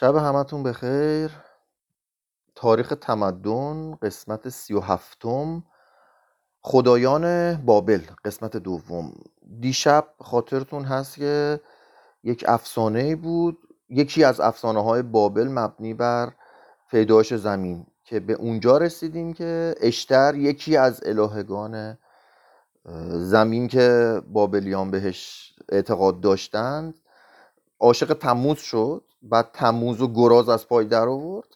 شب همتون بخیر. تاریخ تمدن قسمت سی و هفتم. خدایان بابل قسمت دوم. دیشب خاطرتون هست که یک افسانه بود. یکی از افسانه های بابل مبنی بر پیدایش زمین که به اونجا رسیدیم که اشتر یکی از الهگان زمین که بابلیان بهش اعتقاد داشتند. عاشق تموز شد بعد تموز و گراز از پای در آورد.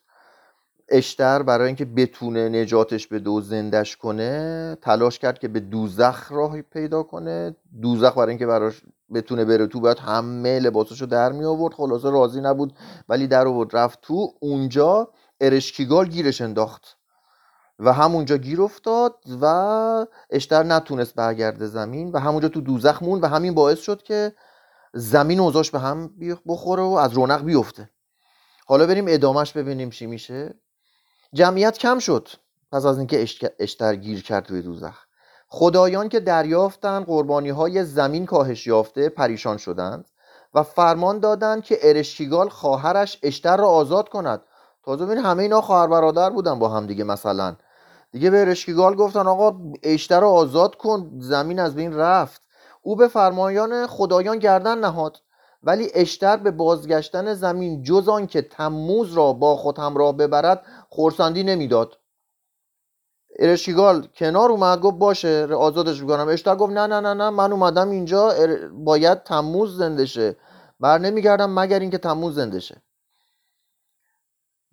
اشتر برای اینکه بتونه نجاتش بده و زندش کنه تلاش کرد که به دوزخ راه پیدا کنه. دوزخ برای اینکه براش بتونه بره تو باید همه لباساشو در می آورد. خلاصه راضی نبود ولی در آورد. رفت تو اونجا ارشکیگال گیرش انداخت. و همونجا گیر افتاد و اشتر نتونست برگرده زمین و همونجا تو دوزخ مون و همین باعث شد که زمین اوضاش به هم بخوره و از رونق بیفته. حالا بریم ادامهش ببینیم چی میشه. جمعیت کم شد پس از اینکه اشتر گیر کرد توی دوزخ. خدایان که دریافتن قربانی های زمین کاهش یافته پریشان شدند و فرمان دادند که ارشکیگال خواهرش اشتر را آزاد کند. تازه ببین همه اینا خواهر برادر بودن با هم دیگه مثلا. دیگه به ارشکیگال گفتن آقا اشتر را آزاد کن زمین از بین رفت. او به فرمایان خدایان گردن نهاد ولی اشتر به بازگشتن زمین جز آن که تموز را با خود همراه ببرد خورسندی نمی‌داد. ارشیگال کنار اومد گفت باشه آزادش می‌کنم. اشتر گفت نه نه نه نه من اومدم اینجا باید تموز زنده شه. بر نمیگردم مگر اینکه تموز زنده شه.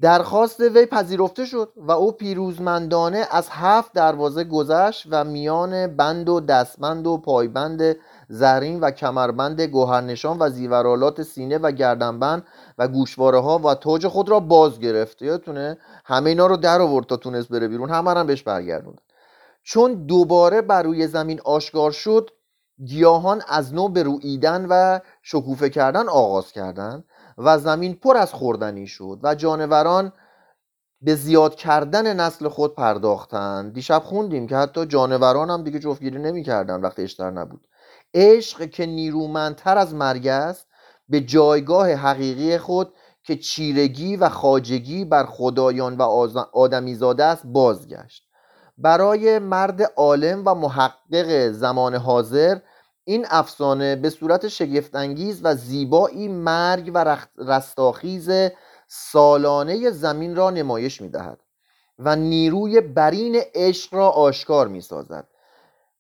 درخواست وی پذیرفته شد و او پیروزمندانه از هفت دروازه گذشت و میان بند و دستبند و پایبند زرین و کمربند گوهرنشان و زیورالات سینه و گردنبند و گوشواره ها و تاج خود را باز گرفت. یادتونه؟ همه اینا رو در آورد تا تونست بره بیرون. همه هم بهش برگردوند. چون دوباره بر روی زمین آشکار شد گیاهان از نو به رویدن و شکوفه کردن آغاز کردند. و زمین پر از خوردنی شد و جانوران به زیاد کردن نسل خود پرداختند. دیشب خوندیم که حتی جانوران هم دیگه جفتگیری نمی‌کردن وقتی اشتر نبود. عشق که نیرومندتر از مرگ است به جایگاه حقیقی خود که چیرگی و خاجگی بر خدایان و آدمیزاده است بازگشت. برای مرد عالم و محقق زمان حاضر این افسانه به صورت شگفتانگیز و زیبایی مرگ و رستاخیز سالانه زمین را نمایش می دهد و نیروی برین عشق را آشکار می سازد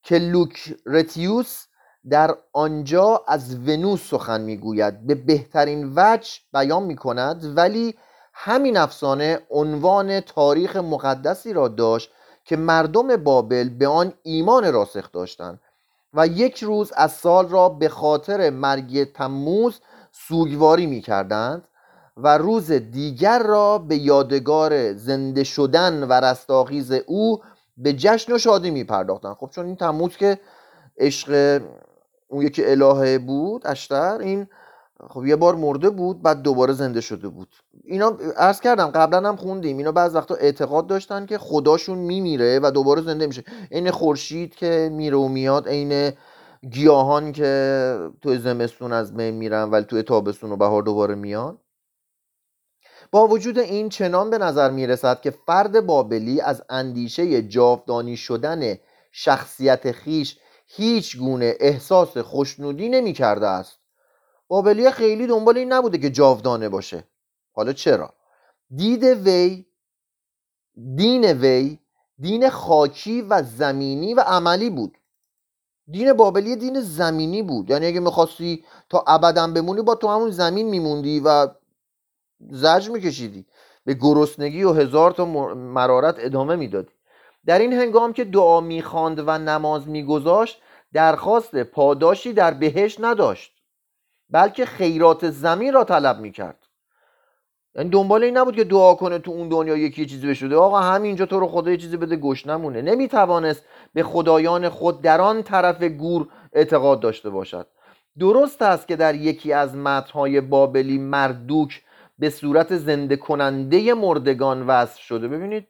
که لوکرتیوس در آنجا از ونوس سخن می‌گوید. به بهترین وجه بیان می کند ولی همین افسانه عنوان تاریخ مقدسی را داشت که مردم بابل به آن ایمان راسخ داشتند. و یک روز از سال را به خاطر مرگ تموز سوگواری می کردند و روز دیگر را به یادگار زنده شدن و رستاخیز او به جشن و شادی می پرداختند خب چون این تموز که عشق اون یکی الهه بود اشتر این خب یه بار مرده بود بعد دوباره زنده شده بود. اینا عرض کردم قبلا هم خوندیم. اینا بعض وقتا اعتقاد داشتن که خداشون میمیره و دوباره زنده میشه. عین خورشید که میره و میاد عین گیاهان که توی زمستون از بین میرن ولی توی تابستون و بهار دوباره میان. با وجود این چنان به نظر می‌رسد که فرد بابلی از اندیشه جاودانی شدن شخصیت خیش هیچ گونه احساس خوشنودی نمی کرده است. بابلی خیلی دنبال این نبوده که جاودانه باشه. حالا چرا؟ دید وی دین وی دین خاکی و زمینی و عملی بود. دین بابلی دین زمینی بود. یعنی اگه می‌خواستی تا ابدا بمونی با تو همون زمین میموندی و زج میکشیدی. به گرسنگی و هزار تا مرارت ادامه می‌دادی. در این هنگام که دعا می‌خواند و نماز میگذاشت درخواست پاداشی در بهش نداشت. بلکه خیرات زمین را طلب می‌کرد. یعنی دنبال این نبود که دعا کنه تو اون دنیا یکی چیزی بشده آقا همینجا تو رو خدا یه چیزی بده گوش نمونه. نمی‌توانست به خدایان خود در آن طرف گور اعتقاد داشته باشد. درست است که در یکی از متنهای بابلی مردوک به صورت زنده کننده مردگان وصف شده. ببینید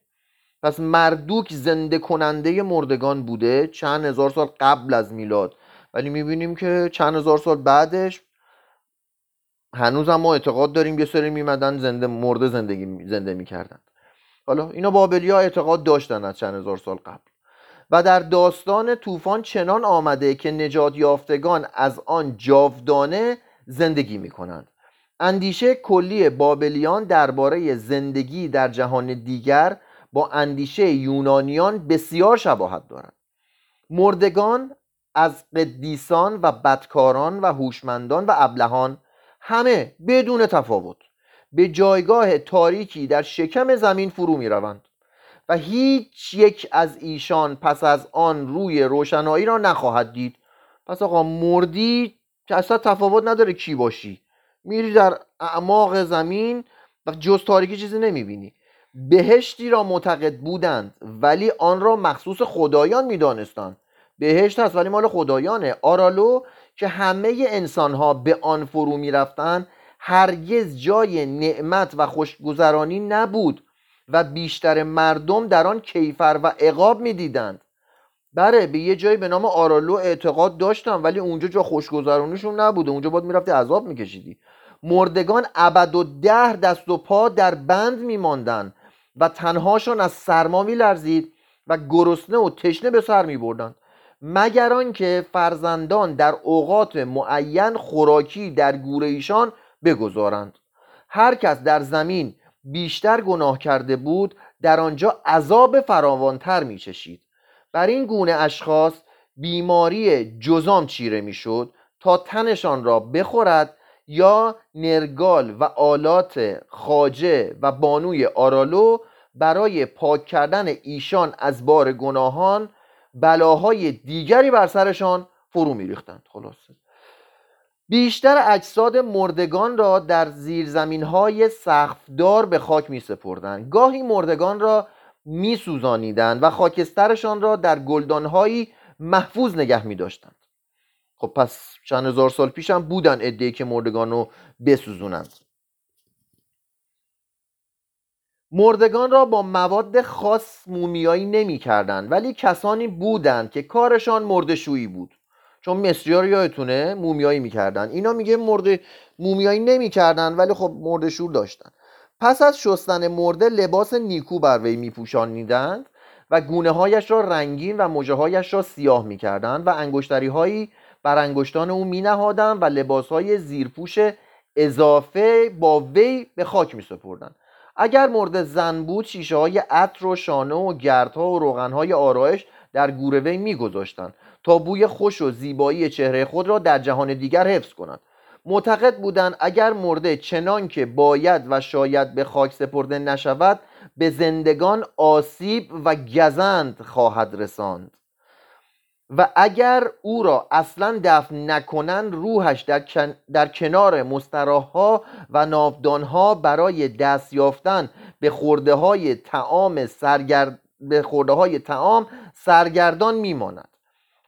پس مردوک زنده کننده مردگان بوده چند هزار سال قبل از میلاد. ولی می‌بینیم که چند هزار سال بعدش هنوز هم ما اعتقاد داریم یه سری میمدن زنده مرده زندگی زنده می‌کردن. حالا اینا بابلی ها اعتقاد داشتن از چند هزار سال قبل. و در داستان طوفان چنان آمده که نجات یافتگان از آن جاودانه زندگی می کنند اندیشه کلی بابلیان درباره زندگی در جهان دیگر با اندیشه یونانیان بسیار شباهت دارد مردگان از قدیسان و بدکاران و هوشمندان و ابلهان همه بدون تفاوت به جایگاه تاریکی در شکم زمین فرو می روند و هیچ یک از ایشان پس از آن روی روشنایی را نخواهد دید. پس آقا مردی که اصلا تفاوت نداره کی باشی. میری در اعماق زمین و جز تاریکی چیزی نمی‌بینی. بهشتی را معتقد بودند ولی آن را مخصوص خدایان می‌دانستند. بهشت هست ولی مال خدایانه. آرالو که همه انسان ها به آن فرو می‌رفتند هرگز جای نعمت و خوشگذرانی نبود و بیشتر مردم در آن کیفر و عقاب می‌دیدند. بله به یه جایی به نام آرالو اعتقاد داشتم ولی اونجا جا خوشگذرانیشون نبوده. اونجا باید می‌رفتی عذاب میکشیدی. مردگان ابد و ده دست و پا در بند میماندند و تنهاشان از سرما میلرزید و گرسنه و تشنه به سر میبردند مگر آنکه فرزندان در اوقات معین خوراکی در گوره ایشان بگذارند. هر کس در زمین بیشتر گناه کرده بود در آنجا عذاب فراوانتر میچشید. بر این گونه اشخاص بیماری جزام چیره می‌شد تا تنشان را بخورد یا نرگال و آلات خاجه و بانوی آرالو برای پاک کردن ایشان از بار گناهان بلاهای دیگری بر سرشان فرو میریختند خلاصه بیشتر اجساد مردگان را در زیرزمین های سقفدار به خاک می سپردن. گاهی مردگان را می و خاکسترشان را در گلدانهایی محفوظ نگه می داشتند. خب پس چند هزار سال پیش هم بودن ادهی که مردگان رو بسوزونند مردگان را با مواد خاص مومیایی نمی کردن ولی کسانی بودند که کارشان مردشویی بود. چون مصری ها رو یادتونه مومیایی می‌کردن اینا میگه مرده مومیایی نمی‌کردن ولی خب مرده شور داشتن. پس از شستن مرده لباس نیکو بر وی میپوشانیدند و گونه هایش را رنگین و مجه هایش را سیاه می‌کردند و انگشتری هایی بر انگشتان او مینهادند و لباس های زیرپوش اضافه با وی به خاک میسپردند. اگر مورد زن بود شیشه های عطر و شانه و گردها و روغنهای آرایش در گوره وی میگذاشتند تا بوی خوش و زیبایی چهره خود را در جهان دیگر حفظ کند معتقد بودند اگر مرده چنان که باید و شاید به خاک سپرده نشود به زندگان آسیب و گزند خواهد رساند. و اگر او را اصلا دفن نکنند روحش در, در کنار مستراحها و نافدانها برای دست یافتن به خورده های تعام سرگرد به خورده های تعام سرگردان میماند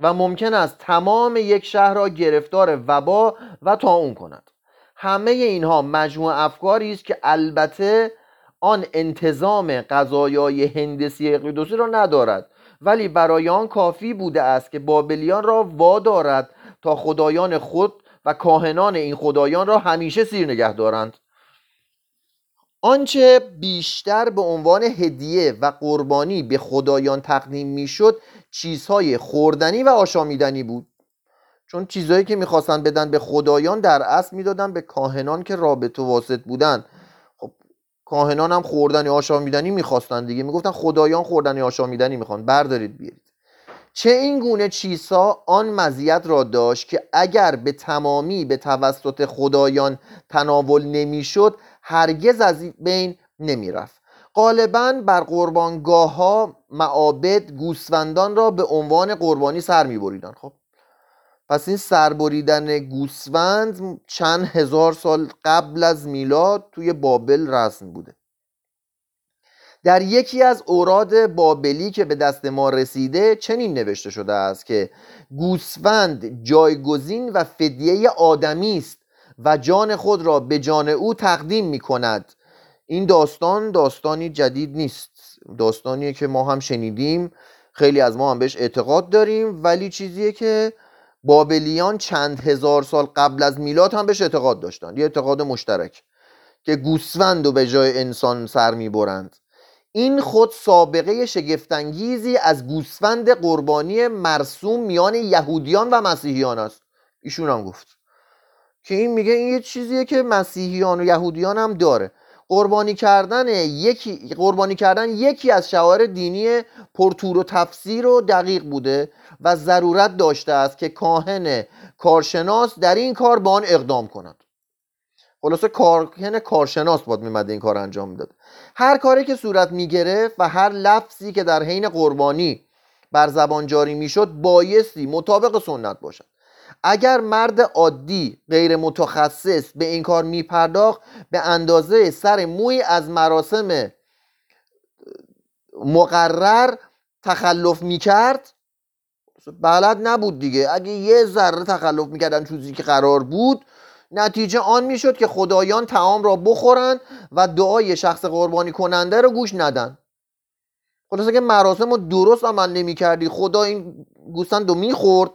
و ممکن است تمام یک شهر را گرفتار وبا و اون کند. همه اینها مجموع افکاری است که البته آن انتظام قضایای هندسی اقلیدوسی را ندارد. ولی برای آن کافی بوده است که بابلیان را وادارد تا خدایان خود و کاهنان این خدایان را همیشه سیر نگه دارند. آنچه بیشتر به عنوان هدیه و قربانی به خدایان تقدیم می‌شد چیزهای خوردنی و آشامیدنی بود. چون چیزهایی که می‌خواستن بدن به خدایان در اصل می‌دادن به کاهنان که رابطه واسط بودن خب کاهنان هم خوردنی آشامیدنی می‌خواستن دیگه. می‌گفتن خدایان خوردنی آشامیدنی می‌خوان. بردارید بیارید چه این گونه چیزها آن مزیت را داشت که اگر به تمامی به توسط خدایان تناول نمی‌شد هرگز از بین نمی‌رفت. غالبا بر قربانگاه ها معابد گوسفندان را به عنوان قربانی سر میبریدن. خب پس این سربریدن گوسفند چند هزار سال قبل از میلاد توی بابل رسم بوده. در یکی از اوراد بابلی که به دست ما رسیده چنین نوشته شده است که گوسفند جایگزین و فدیه آدمی است و جان خود را به جان او تقدیم می کند. این داستان داستانی جدید نیست. داستانیه که ما هم شنیدیم. خیلی از ما هم بهش اعتقاد داریم. ولی چیزیه که بابلیان چند هزار سال قبل از میلاد هم بهش اعتقاد داشتن. یه اعتقاد مشترک که گوسفند و به جای انسان سر می‌برند. این خود سابقه شگفتانگیزی از گوسفند قربانی مرسوم میان یهودیان و مسیحیان است. ایشون هم گفت. که این میگه این یه چیزیه که مسیحیان و یهودیان هم داره. قربانی کردن یکی قربانی کردن یکی از شعائر دینی پرتور و تفسیر و دقیق بوده و ضرورت داشته است که کاهن کارشناس در این کار با آن اقدام کند. خلاصه کارکن کارشناس باید میمده این کار انجام می‌داد. هر کاری که صورت می‌گرفت و هر لفظی که در حین قربانی بر زبان جاری می‌شد بایستی مطابق سنت باشد. اگر مرد عادی غیر متخصص به این کار میپرداخت به اندازه سر موی از مراسم مقرر تخلف می‌کرد بلد نبود دیگه. اگه یه ذره تخلف می‌کردن چیزی که قرار بود نتیجه آن می‌شد که خدایان تعام را بخورند و دعای شخص قربانی کننده رو گوش ندن. خلاصه که مراسم رو درست عمل نمی کردی خدا این گوسفند رو می‌خورد.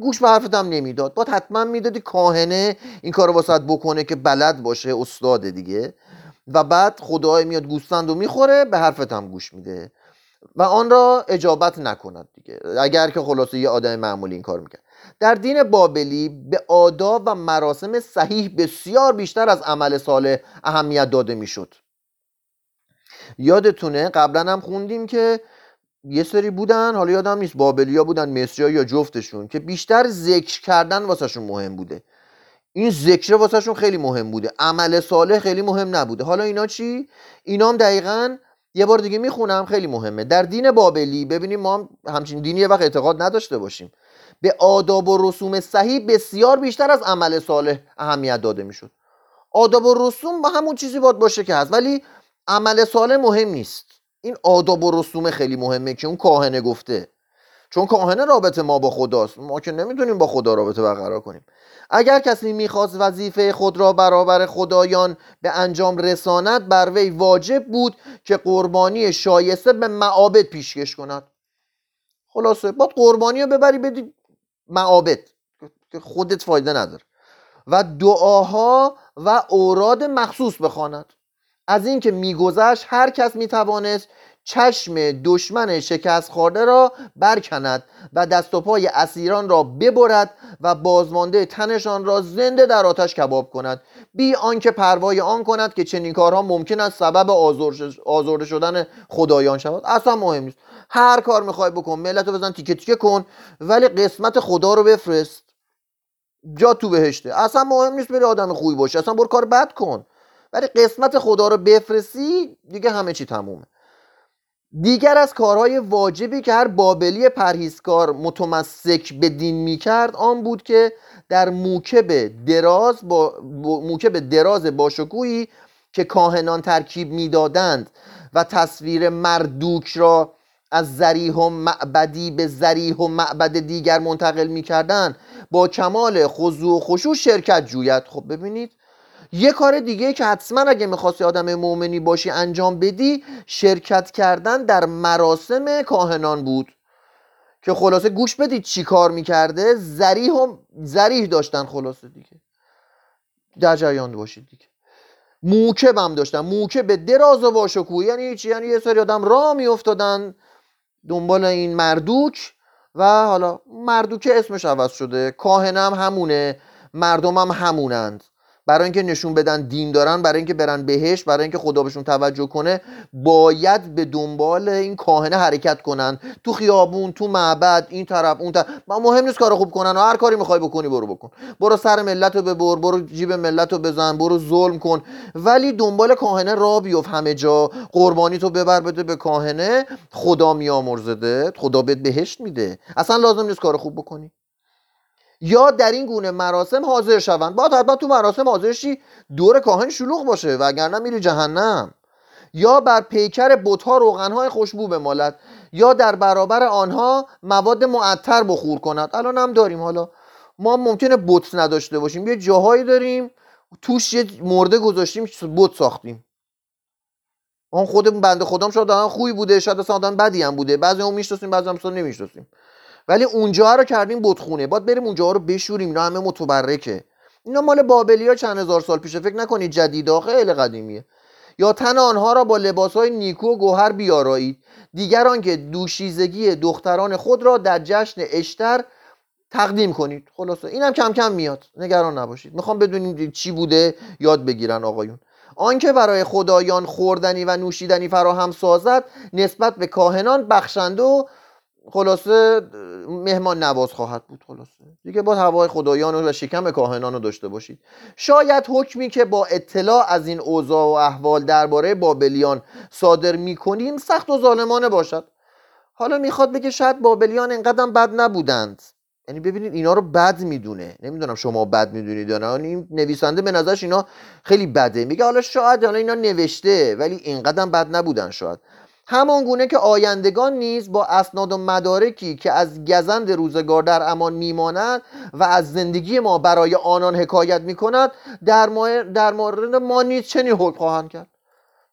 گوش به حرفت هم نمی‌داد. باید حتما می‌دادی کاهنه این کار رو بکنه که بلد باشه استاده دیگه. و بعد خدای میاد گوسفند رو می‌خوره به حرفت هم گوش میده. و آن را اجابت نکند دیگه. اگر که خلاصه یه آدم معمولی این کار می‌کرد. در دین بابلی به آداب و مراسم صحیح بسیار بیشتر از عمل صالح اهمیت داده می‌شد. یادتونه قبلا هم خوندیم که یه سری بودن حالا یادم نیست بابلیا بودن مصری یا جفتشون که بیشتر ذکر کردن واسهشون مهم بوده. این ذکر واسهشون خیلی مهم بوده. عمل صالح خیلی مهم نبوده. حالا اینا چی؟ اینا هم دقیقا یه بار دیگه می‌خونم خیلی مهمه. در دین بابلی ببینیم ما هم همچین دینی وقت اعتقاد نداشته باشیم. به آداب و رسوم صحیح بسیار بیشتر از عمل صالح اهمیت داده می‌شد. آداب و رسوم با همون چیزی باید باشه که هست ولی عمل صالح مهم نیست. این آداب و رسوم خیلی مهمه که اون کاهنه گفته. چون کاهنه رابطه ما با خداست. ما که نمی‌تونیم با خدا رابطه برقرار کنیم. اگر کسی می‌خواست وظیفه خود را برابر خدایان به انجام رساند بر وی واجب بود که قربانی شایسته به معابد پیشکش کند. خلاصه باید قربانی رو ببری بدی معابد. که خودت فایده نداره. و دعاها و اوراد مخصوص بخواند. از اینکه میگذشت هر کس می‌توانست چشم دشمن شکست خورده را برکند و دست و پای اسیران را ببرد و بازمانده تنشان را زنده در آتش کباب کند. بی آنکه پروای آن کند که چنین کارها ممکن است سبب آزرده شدن خدایان شود. اصلا مهم نیست. هر کار می‌خوای بکن ملت رو بزن تیکه تیکه کن ولی قسمت خدا رو بفرست. جا تو بهشته. اصلا مهم نیست بری آدم خوبی باشه اصلا برو کار بد کن. ولی قسمت خدا رو بفرستی دیگه همه چی تمومه. دیگر از کارهای واجبی که هر بابلی پرهیزکار متمسک به دین می‌کرد آن بود که در موکب دراز با موکب دراز باشکوهی که کاهنان ترکیب می‌دادند و تصویر مردوک را از زریح و معبدی به زریح و معبد دیگر منتقل می‌کردند با کمال خضوع و خشوع شرکت جوید. خب ببینید یه کار دیگه که حتما اگه می‌خواستی آدم مؤمنی باشی انجام بدی شرکت کردن در مراسم کاهنان بود. که خلاصه گوش بدید چی کار می‌کرده زریح و زریح داشتن خلاصه دیگه. در جریان باشید دیگه. موکب هم داشتن. موکب دراز و باشکوه یعنی چی؟ یعنی یه سری آدم راه میافتادن دنبال این مردوک و حالا مردوک اسمش عوض شده. کاهنم همونه مردمم هم همونند. برای اینکه نشون بدن دین دارن برای اینکه برن بهش برای اینکه خدا بهشون توجه کنه باید به دنبال این کاهنه حرکت کنن. تو خیابون تو معبد این طرف اون طرف. مهم نیست کارو خوب کنن و هر کاری می‌خوای بکنی برو بکن. برو سر ملت رو ببر برو جیب ملت رو بزن برو ظلم کن. ولی دنبال کاهنه را بیفت همه جا. قربانی تو ببر بده به کاهنه. خدا میامرزده خدا بهت بهشت میده. اصلا لازم نیست کار خوب بکنی. یا در این گونه مراسم حاضر شوند. باید حتما تو مراسم حاضرشی دور کاهن شلوغ باشه وگرنه میری جهنم. یا بر پیکر بتها روغنهای خوشبو بمالد. یا در برابر آنها مواد معطر بخور کند. الان هم داریم. حالا ما ممکنه بت نداشته باشیم. یه جاهایی داریم. توش یه مرده گذاشتیم بت ساختیم. اون خود بنده خودم شاید آدم خوبی بوده شاید اصلا آدم بدی هم بوده. بعضی هم می‌شناسیم بعضی هم نمی‌شناسیم. ولی اونجا رو کردیم بتخونه. باید بریم اونجا رو بشوریم اینا همه متبرکه. اینا مال بابلی ها چند هزار سال پیشه. فکر نکنید جدید خیلی قدیمیه. یا تن آنها را با لباس های نیکو و گوهر بیارایید. دیگران که دوشیزگی دختران خود را در جشن اشتر تقدیم کنید. خلاصه. اینم کم کم میاد. نگران نباشید. می‌خوام بدونیم چی بوده. یاد بگیرن آقایون. آنکه برای خدایان خوردنی و نوشیدنی فراهم سازد نسبت به کاهنان بخشنده و خلاصه مهمان نواز خواهد بود خلاصه. دیگه با هوای خدایان و شکم کاهنان رو داشته باشید. شاید حکمی که با اطلاع از این اوضاع و احوال درباره بابلیان صادر می‌کنیم سخت و ظالمانه باشد. حالا می‌خواد بگه شاید بابلیان انقدر بد نبودند. یعنی ببینید اینا رو بد می‌دونه. نمی‌دونم شما بد می‌دونید یا نه. این نویسنده به نظرش اینا خیلی بده. میگه حالا شاید حالا اینا نوشته ولی اینقدر بد نبودن شاید. همان گونه که آیندگان نیز با اسناد و مدارکی که از گزند روزگار در امان میمانند و از زندگی ما برای آنان حکایت می‌کند در, در مورد ما نیز چنین حکم خواهند کرد.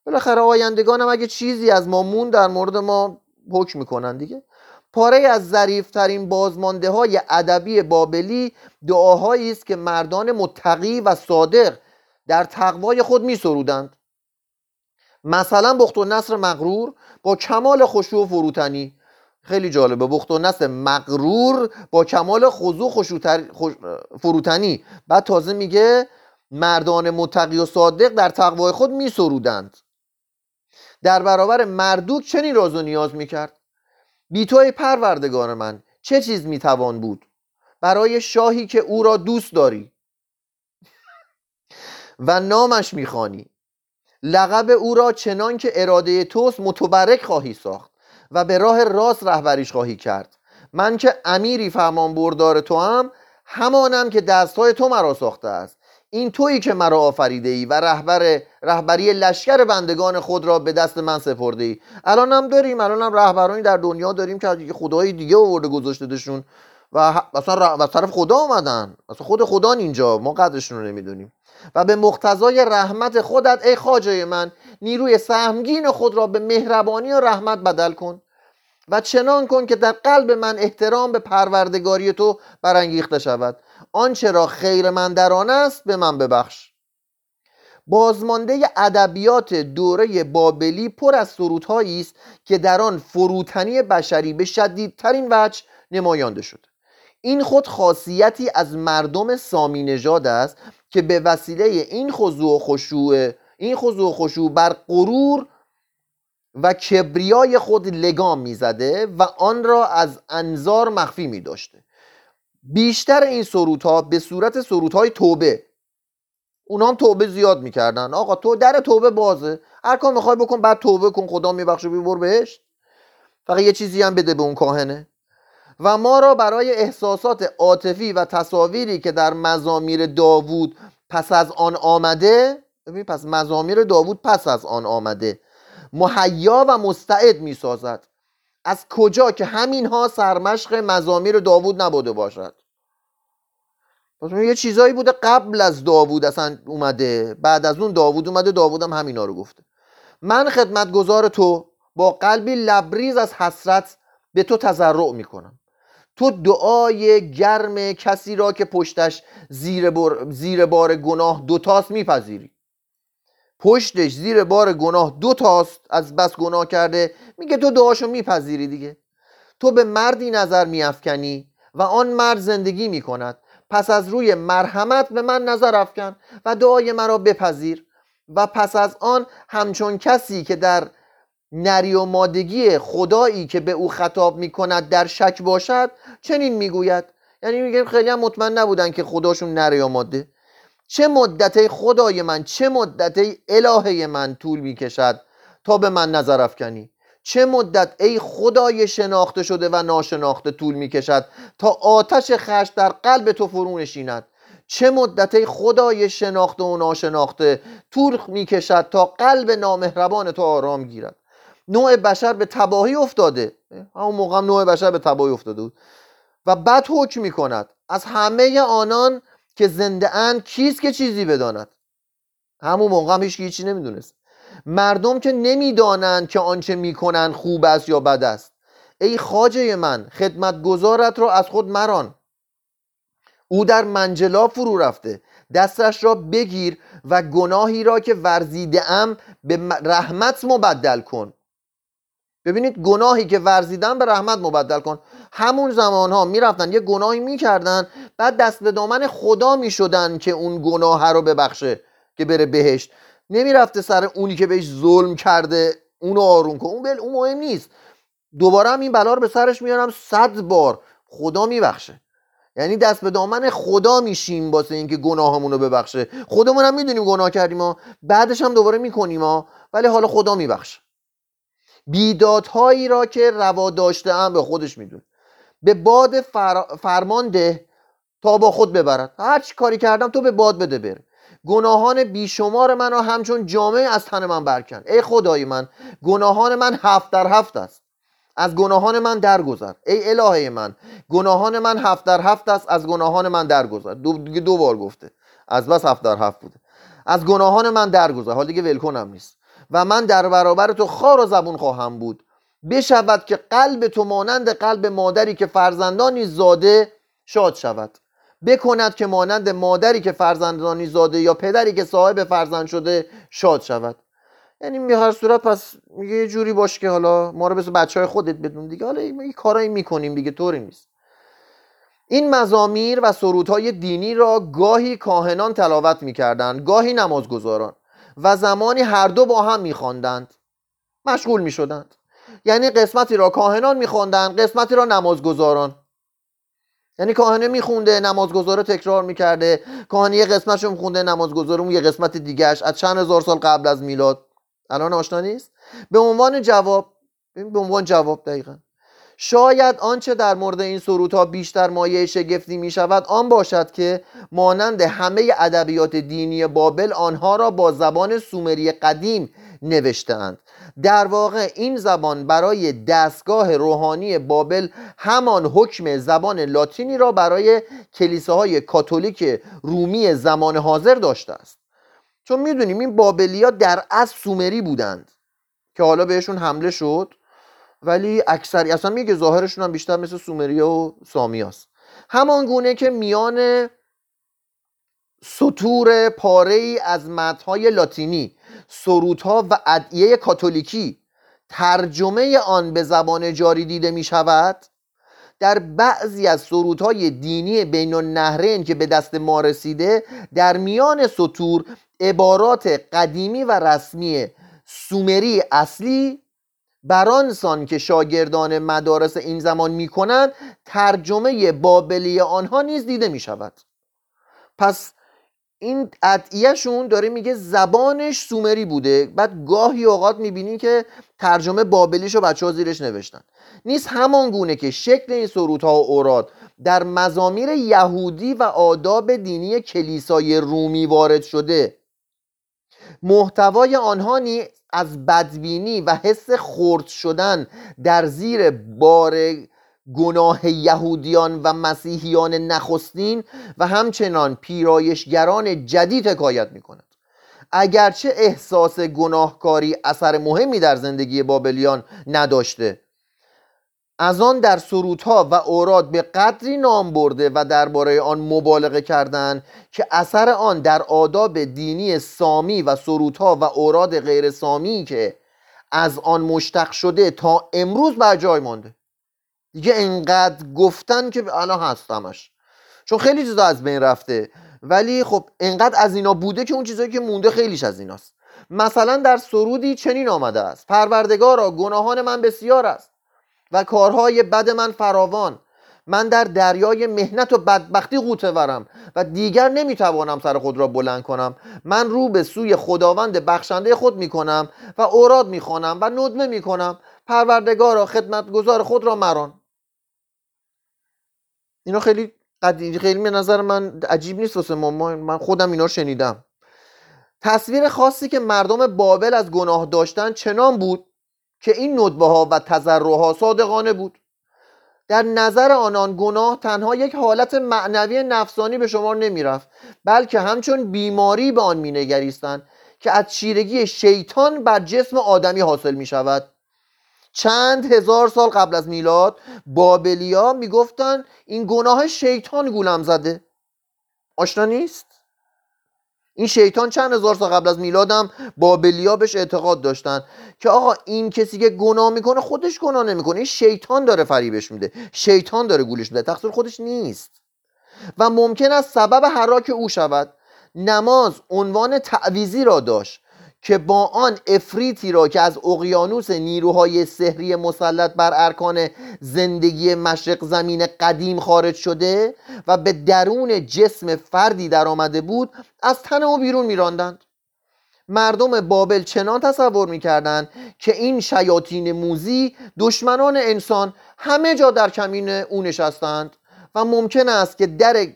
بالاخره آیندگان هم اگه چیزی از ما مون در مورد ما حکم می‌کنن دیگه. پاره از ظریفترین بازمانده های ادبی بابلی دعاهایی است که مردان متقی و صادق در تقوای خود می سرودند مثلا بخت و نصر مغرور با کمال خشوع و فروتنی. خیلی جالبه بخت و نصر مغرور با کمال خضوع فروتنی. بعد تازه میگه مردان متقی و صادق در تقوای خود می سرودند در برابر مردوک چنین راز و نیاز می‌کرد. بی توی پروردگار من چه چیز می‌توان بود؟ برای شاهی که او را دوست داری. و نامش می‌خوانی. لقب او را چنان که اراده توست متبرک خواهی ساخت و به راه راست رهبریش خواهی کرد. من که امیری فرمان بردار تو هم همانم که دستهای تو مرا ساخته است. این تویی که مرا آفریده ای و رهبر رهبری لشکر بندگان خود را به دست من سپرده ای الان هم داریم الان هم رهبرانی در دنیا داریم که خدای دیگه آورده گذاشته و اصلا و طرف خدا آمدن اصلا خود خدا اینجا ما قدرشون رو نمی‌دونیم. و به مقتضای رحمت خودت ای خاجه من نیروی سهمگین خود را به مهربانی و رحمت بدل کن و چنان کن که در قلب من احترام به پروردگاری تو برانگیخته شود. آنچه را خیر من در آن است به من ببخش. بازمانده ادبیات دوره بابلی پر از سرودهایی است که در آن فروتنی بشری به شدیدترین وجه نمایانده شد. این خود خاصیتی از مردم سامی نژاد است که به وسیله این خضوع و خشوع این خضوع و خشوع بر غرور و کبریای خود لگام می‌زده و آن را از انظار مخفی می داشته بیشتر این سرودها به صورت سرودهای توبه اونا هم توبه زیاد می‌کردن. آقا تو در توبه بازه. هر کار می‌خوای بکن بعد توبه کن. خدا میبخشه بیبر بهشت. فقط یه چیزی هم بده به اون کاهنه. و ما را برای احساسات عاطفی و تصاویری که در مزامیر داوود پس از آن آمده پس مزامیر داوود پس از آن آمده مهیا و مستعد می‌سازد. از کجا که همین ها سرمشق مزامیر داوود نبوده باشد؟ پس یه چیزایی بوده قبل از داوود اصلا اومده بعد از اون داوود اومده داوود هم همینا رو گفته. من خدمتگزار تو با قلبی لبریز از حسرت به تو تضرع می‌کنم. تو دعای گرم کسی را که پشتش زیر, زیر بار گناه دوتاست میپذیری. پشتش زیر بار گناه دو تاست از بس گناه کرده. میگه تو دعاشو میپذیری دیگه. تو به مردی نظر میافکنی و آن مرد زندگی می‌کند. پس از روی مرحمت به من نظر افکن و دعای مرا بپذیر و پس از آن همچون کسی که در نری و مادگی خدایی که به او خطاب می‌کند در شک باشد چنین می‌گوید. یعنی میگه خیلی هم مطمئن نبودن که خداشون نری و ماده چه مدت خدای من چه مدت الهه من طول می‌کشد تا به من نظر افکنی؟ چه مدت ای خدای شناخته شده و ناشناخته طول می‌کشد تا آتش خشم در قلب تو فرو نشیند؟ چه مدت ای خدای شناخته و ناشناخته طول می‌کشد تا قلب نامهربان تو آرام گیرد؟ نوع بشر به تباهی افتاده. همون موقع نوع بشر به تباهی افتاده بود. و بد حکم می‌کند. از همه آنان که زنده اند کیست که چیزی بداند؟ همون موقع هم هیچ چیزی نمی‌دونست. مردم که نمی‌دانند که آنچه می‌کنند خوب است یا بد است. ای خاجه من خدمتگزارت را از خود مران. او در منجلا فرو رفته. دستش را بگیر و گناهی را که ورزیده ام به رحمت مبدل کن. ببینید گناهی که ورزیدن به رحمت مبدل کن. همون زمان ها می‌رفتن یه گناهی می‌کردن بعد دست به دامن خدا می‌شدن که اون گناه رو ببخشه که بره بهشت. نمی‌رفته سر اونی که بهش ظلم کرده اونو آروم کن. اون بل اون مهم نیست. دوباره هم این بلا رو به سرش میارم صد بار خدا میبخشه. یعنی دست به دامن خدا میشیم واسه اینکه گناهمون رو ببخشه. خودمون هم می‌دونیم گناه کردیم ها. بعدش هم دوباره می‌کنیم ها. ولی حالا خدا میبخشه. بیدادهایی را که روا داشته هم به خودش می‌دونه. به باد فر... فرمان ده تا با خود ببرد. هر چی کاری کردم تو به باد بده بره. گناهان بیشمار من را همچون جامعه از تن من برکن. ای خدای من گناهان من هفت در هفت است. از گناهان من درگذر. ای الهه من گناهان من هفت در هفت است از گناهان من درگذر. دو, دو بار گفته. از بس هفت در هفت بوده. از گناهان من درگذر. حال دیگه ولکنم نیست. و من در برابر تو خار و زبون خواهم بود. بشود که قلب تو مانند قلب مادری که فرزندانی زاده شاد شود. بکند که مانند مادری که فرزندانی زاده یا پدری که صاحب فرزند شده شاد شود. یعنی می هر صورت پس یه جوری باش که حالا ما رو مثل بچه های خودت بدون دیگه. حالا این کارایی می‌کنیم دیگه طوری نیست. این مزامیر و سرودهای دینی را گاهی کاهنان تلاوت می‌کردند گاهی نمازگزاران. و زمانی هر دو با هم میخواندند. مشغول می‌شدند. یعنی قسمتی را کاهنان میخواندند قسمتی را نمازگزاران. یعنی کاهنه میخونده نمازگزاره تکرار می‌کرده. کاهنه یه قسمتش رو میخونده نمازگزاره اون یه قسمت دیگهش از چند هزار سال قبل از میلاد. الان آشنا نیست؟ به عنوان جواب به عنوان جواب دقیقا. شاید آنچه در مورد این سرودها بیشتر مایه شگفتی می شود آن باشد که مانند همه ادبیات دینی بابل آنها را با زبان سومری قدیم نوشتهاند. در واقع این زبان برای دستگاه روحانی بابل همان حکم زبان لاتینی را برای کلیساهای کاتولیک رومی زمان حاضر داشته است. چون می‌دونیم این بابلیا در از سومری بودند که حالا بهشون حمله شد. ولی اکثری اصلا میگه ظاهرشون هم بیشتر مثل سومریا و سامیاست. همان گونه که میان سطور پاره ای از متنهای لاتینی سرودها و ادعیه کاتولیکی ترجمه آن به زبان جاری دیده می شود در بعضی از سرودهای دینی بین النهرین که به دست ما رسیده در میان سطور عبارات قدیمی و رسمی سومری اصلی برانسان که شاگردان مدارس این زمان می‌کنند ترجمه بابلی آنها نیز دیده می شود پس این ادعیهشون داره میگه زبانش سومری بوده. بعد گاهی اوقات می‌بینی که ترجمه بابلیش رو بچه ها زیرش نوشتن. نیست همان گونه که شکل این و اوراد در مزامیر یهودی و آداب دینی کلیسای رومی وارد شده. محتوای آنها نیز از بدبینی و حس خرد شدن در زیر بار گناه یهودیان و مسیحیان نخستین و همچنان پیرایشگران جدید حکایت می کند اگرچه احساس گناهکاری اثر مهمی در زندگی بابلیان نداشته از آن در سرودها و اوراد به قدری نام برده و درباره آن مبالغه کردند که اثر آن در آداب دینی سامی و سرودها و اوراد غیر سامی که از آن مشتق شده تا امروز بر جای مانده. دیگه انقدر گفتن که الان هستمش چون خیلی چیزا از بین رفته. ولی خب انقدر از اینا بوده که اون چیزایی که مونده خیلیش از ایناست. مثلا در سرودی چنین آمده است. پروردگارا گناهان من بسیار است. و کارهای بد من فراوان. من در دریای مهنت و بدبختی غوطه ورم و دیگر نمی‌توانم سر خود را بلند کنم. من رو به سوی خداوند بخشنده خود می‌کنم و اوراد می‌خوانم و ندمه می‌کنم پروردگارا خدمتگزار خود را مران. اینا خیلی قدیمی خیلی به نظر من عجیب نیست واسه ما. من خودم اینا شنیدم. تصویر خاصی که مردم بابل از گناه داشتن چنان بود؟ که این ندبه ها و تذرها صادقانه بود. در نظر آنان گناه تنها یک حالت معنوی نفسانی به شما نمی‌رفت بلکه همچون بیماری به آن مینگریستند که از چیرگی شیطان بر جسم آدمی حاصل می شود چند هزار سال قبل از میلاد بابلیا می‌گفتن این گناه شیطان گولم زده. آشنا نیست؟ این شیطان چند هزار سال قبل از میلادم بابلیا بهش اعتقاد داشتن که آقا این کسی که گناه می‌کنه خودش گناه نمی‌کنه. این شیطان داره فریبش میده. شیطان داره گولش میده. تقصیر خودش نیست. و ممکن است سبب حراک او شود. نماز عنوان تعویزی را داشت. که با آن افریتی را که از اقیانوس نیروهای سحری مسلط بر ارکان زندگی مشرق زمین قدیم خارج شده و به درون جسم فردی در آمده بود از تن او بیرون میراندند. مردم بابل چنان تصور می‌کردند که این شیاطین موزی دشمنان انسان همه جا در کمین او نشستند و ممکن است که در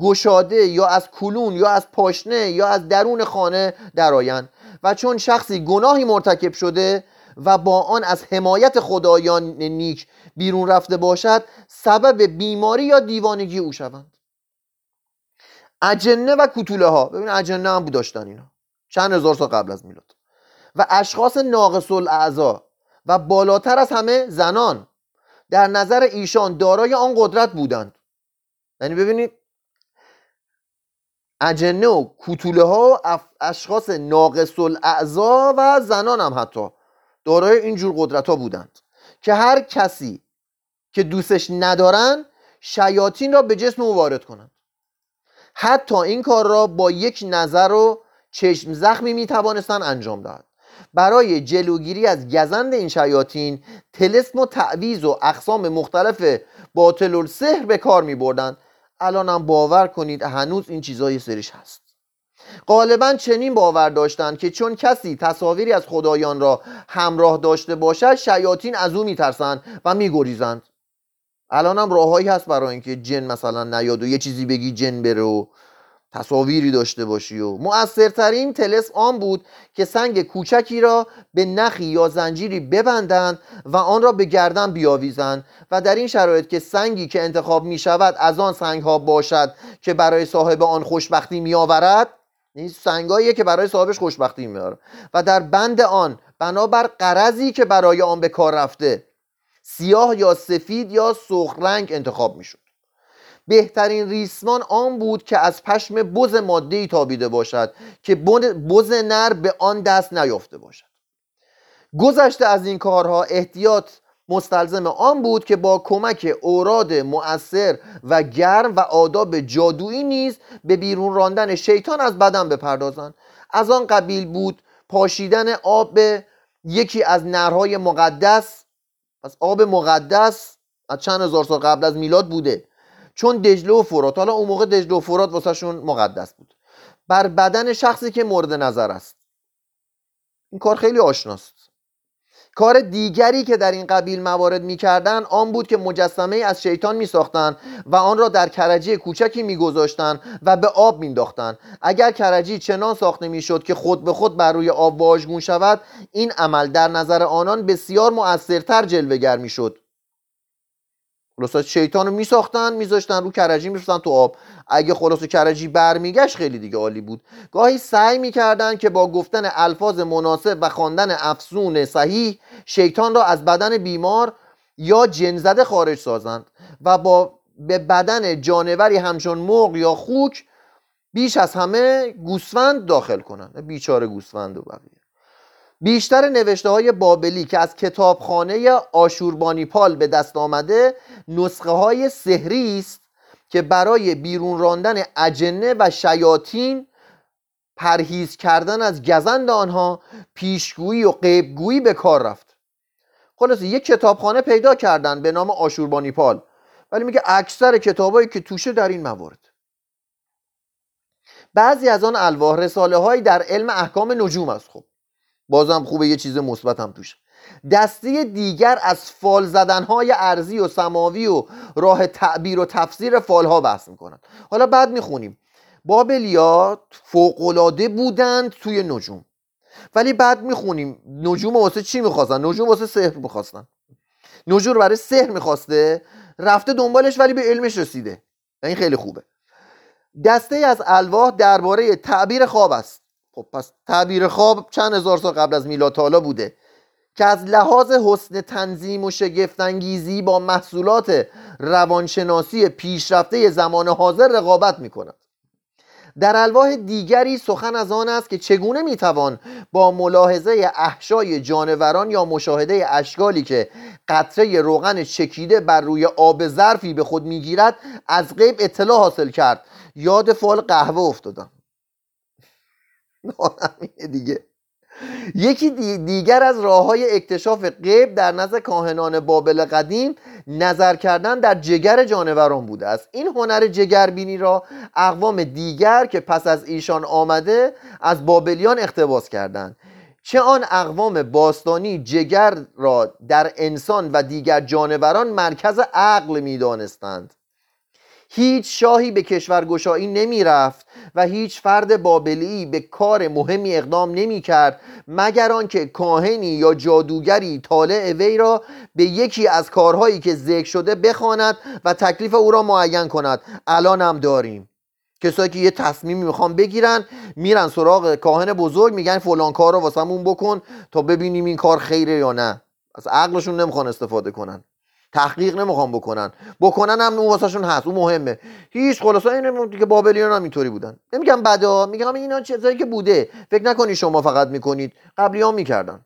گشاده یا از کلون یا از پاشنه یا از درون خانه درآیند و چون شخصی گناهی مرتکب شده و با آن از حمایت خدایان نیک بیرون رفته باشد سبب بیماری یا دیوانگی او شوند. اجنه و کتوله ها ببین اجنه هم داشتن اینا. چند هزار سال قبل از میلاد. و اشخاص ناقص الاعضا و بالاتر از همه زنان. در نظر ایشان دارای آن قدرت بودند. یعنی ببینید اجنه و کوتوله ها اشخاص ناقص الاعضا و زنان هم حتی. دارای اینجور قدرت ها بودند. که هر کسی که دوستش ندارن شیاطین را به جسم او وارد کنند. حتی این کار را با یک نظر و چشم زخمی می توانستن انجام دهد. برای جلوگیری از گزند این شیاطین تلسم و تعویز و اقسام مختلف باطل السحر به کار می بردن الانم باور کنید هنوز این چیزای سرش هست. غالبا چنین باور داشتند که چون کسی تصاویری از خدایان را همراه داشته باشد شیاطین از او میترسند و میگریزند. الانم راههایی هست برای اینکه جن مثلا نیاد و یه چیزی بگی جن بره و تصاویری داشته باشی و مؤثرترین تلس آن بود که سنگ کوچکی را به نخی یا زنجیری ببندند و آن را به گردن بیاویزند و در این شرایط که سنگی که انتخاب می شود از آن سنگ ها باشد که برای صاحب آن خوشبختی می آورد این سنگاییه که برای صاحبش خوشبختی میاره و در بند آن بنابر قرضی که برای آن به کار رفته سیاه یا سفید یا سرخ رنگ انتخاب می‌شد. بهترین ریسمان آن بود که از پشم بز ماده ای تابیده باشد که بز نر به آن دست نیافته باشد. گذشته از این کارها احتیاط مستلزم آن بود که با کمک اوراد مؤثر و گرم و آداب جادویی نیز به بیرون راندن شیطان از بدن بپردازند. از آن قبیل بود پاشیدن آب یکی از نرهای مقدس. از آب مقدس از چند هزار سال قبل از میلاد بوده. چون دجله و فرات حالا اون موقع دجله و فرات واسهشون مقدس بود. بر بدن شخصی که مورد نظر است. این کار خیلی آشناست. کار دیگری که در این قبیل موارد می‌کردند آن بود که مجسمه از شیطان میساختند و آن را در کرجی کوچکی میگذاشتند و به آب مینداختند اگر کرجی چنان ساخته می‌شد که خود به خود بر روی آب واژگون شود این عمل در نظر آنان بسیار مؤثرتر جلوهگر می‌شد. خلاصا شیطان رو میساختن میذاشتن رو کرجی میفتن تو آب. اگه خلاص کرجی برمیگشت خیلی دیگه عالی بود. گاهی سعی می‌کردن که با گفتن الفاظ مناسب و خواندن افسون صحیح شیطان را از بدن بیمار یا جنزده خارج سازند و با به بدن جانوری همچون مرغ یا خوک بیش از همه گوسفند داخل کنند. بیچاره گوسفند و بقیه. بیشتر نوشته های بابلی که از کتابخانه آشوربانی پال به دست آمده نسخه های سحری است که برای بیرون راندن اجنه و شیاطین پرهیز کردن از گزند آنها پیشگویی و قیبگویی به کار رفت. خلاصه یک کتابخانه پیدا کردن به نام آشوربانی پال ولی میگه اکثر کتابایی که توشه در این موارد. بعضی از آن الواح رساله هایی در علم احکام نجوم است خب. بازم خوبه یه چیز مثبت هم توش. دسته دیگر از فال زدنهای ارزی و سماوی و راه تعبیر و تفسیر فالها بحث می‌کنن. حالا بعد می‌خونیم. بابلیا فوقلاده بودند توی نجوم. ولی بعد می‌خونیم نجوم واسه چی می‌خواستن؟ نجوم واسه سحر می‌خواستن. نجوم رو برای سحر می‌خواسته رفته دنبالش ولی به علمش رسیده. این خیلی خوبه. دسته از الواح درباره تعبیر خواب است. خب پس تعبیر خواب چند هزار سال قبل از میلاد تالا بوده که از لحاظ حسن تنظیم و شگفتانگیزی با محصولات روانشناسی پیشرفته زمان حاضر رقابت می کند در الواح دیگری سخن از آن است که چگونه می‌توان با ملاحظه احشای جانوران یا مشاهده اشکالی که قطره روغن چکیده بر روی آب ظرفی به خود می‌گیرد از غیب اطلاع حاصل کرد. یاد فال قهوه افتادم. دیگه. یکی دیگر از راه های اکتشاف غیب در نزد کاهنان بابل قدیم نظر کردن در جگر جانوران بوده است. این هنر جگربینی را اقوام دیگر که پس از ایشان آمده از بابلیان اقتباس کردند. چه آن اقوام باستانی جگر را در انسان و دیگر جانوران مرکز عقل می دانستند هیچ شاهی به کشورگشایی نمی رفت و هیچ فرد بابلی به کار مهمی اقدام نمی کرد مگر آنکه کاهنی یا جادوگری طالع وی را به یکی از کارهایی که ذکر شده بخواند و تکلیف او را معین کند. الان هم داریم. کسایی که یه تصمیمی می‌خوان بگیرن میرن سراغ کاهن بزرگ میگن فلان کار رو واسمون بکن تا ببینیم این کار خیره یا نه. از عقلشون نمی‌خوان استفاده کنن. تحقیق نمی‌خوام بکنن. بکنن هم اون واسهشون هست اون مهمه. هیچ خلاصا این که بابلیان هم اینطوری بودن. نمیگم بدا میگم اینا چیزایی که بوده. فکر نکنید شما فقط می‌کنید. قبلی ها می‌کردن.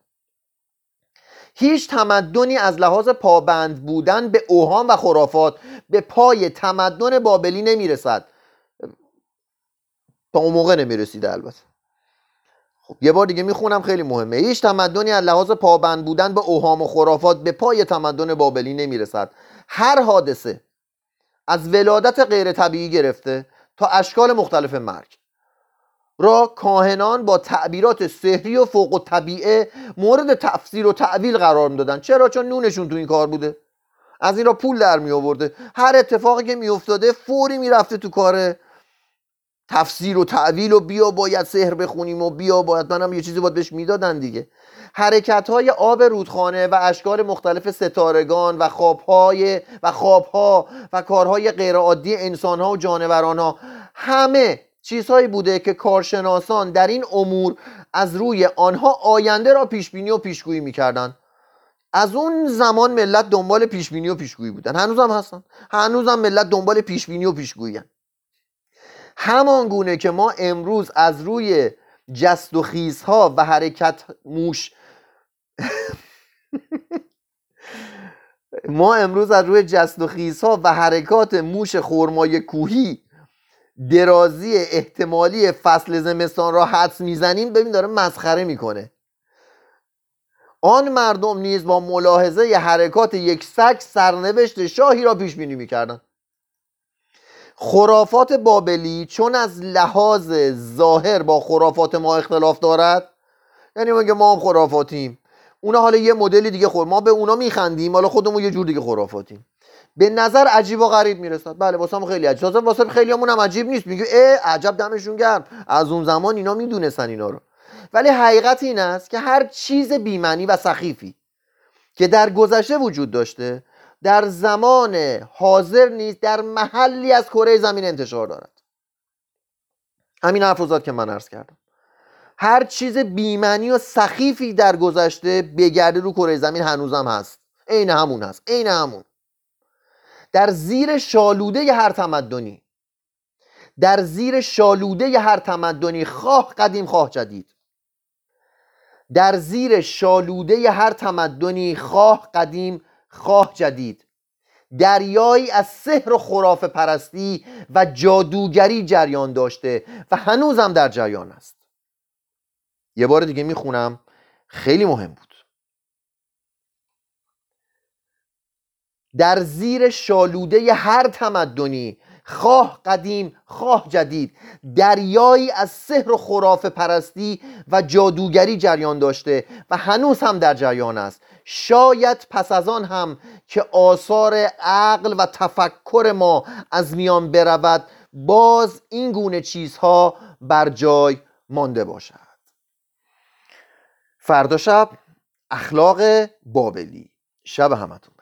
هیچ تمدنی از لحاظ پابند بودن به اوهام و خرافات به پای تمدن بابلی نمی‌رسد. تا اون موقع نمی‌رسیده البته. خب یه بار دیگه می‌خونم خیلی مهمه. هیچ تمدنی از لحاظ پابند بودن به اوهام و خرافات به پای تمدن بابلی نمی‌رسد. هر حادثه از ولادت غیر طبیعی گرفته تا اشکال مختلف مرگ. را کاهنان با تعبیرات سحری و فوق و طبیعه مورد تفسیر و تعویل قرار می‌دادن. چرا؟ چون نونشون تو این کار بوده. از این را پول در می آورده هر اتفاقی که میافتاده فوری می‌رفته تو کار تفسیر و تعویل و بیا باید سحر بخونیم و بیا باید. منم یه چیزی باید بهش می‌دادن دیگه. حرکت های آب رودخانه و اشکال مختلف ستارگان و خوابهای و خوابها و کارهای غیرعادی انسانها و جانورانها همه چیزهایی بوده که کارشناسان در این امور از روی آنها آینده را پیشبینی و پیشگویی می‌کردن. از اون زمان ملت دنبال پیشبینی و پیشگویی بودن. هنوزم هستن. هنوزم ملت دنبال پیشبینی و پیشگویی همان گونه که ما امروز از روی جست و خیزها و حرکت موش ما امروز از روی جست و خیزها و حرکات موش خورمای کوهی درازی احتمالی فصل زمستان را حدس می‌زنیم. ببین داره مسخره می‌کنه. آن مردم نیز با ملاحظه حرکات یک سگ سرنوشت شاهی را پیش بینی می‌کردند. خرافات بابلی چون از لحاظ ظاهر با خرافات ما اختلاف دارد؟ یعنی میگه ما هم خرافاتیم. اونا حالا یه مدلی دیگه خور ما به اونا میخندیم حالا خودمون یه جور دیگه خرافاتیم. به نظر عجیب و غریب می‌رسد. بله واسه هم خیلی عجیب. واسه خیلی هم عجیب نیست. میگه اه عجب دمشون گرم. از اون زمان اینا می‌دونستن اینا رو. ولی حقیقت این است که هر چیز بیمنی و سخیفی که در گذشته وجود داشته در زمان حاضر نیست در محلی از کره زمین انتشار دارد. همین حرفوزات که من عرض کردم. هر چیز بیمنی و سخیفی در گذشته بگرده رو کره زمین هنوزم هست. عین همون هست عین همون. در زیر شالوده هر تمدنی در زیر شالوده هر تمدنی خواه قدیم خواه جدید. در زیر شالوده هر تمدنی خواه قدیم خواه جدید. دریایی از سحر و خرافه پرستی و جادوگری جریان داشته و هنوزم در جریان است. یه بار دیگه می‌خونم خیلی مهم بود. در زیر شالوده هر تمدنی خواه قدیم خواه جدید دریایی از سحر و خرافه پرستی و جادوگری جریان داشته و هنوز هم در جریان است. شاید پس از آن هم که آثار عقل و تفکر ما از میان برود باز این گونه چیزها بر جای مانده باشد. فردا شب اخلاق بابلی. شب همتون.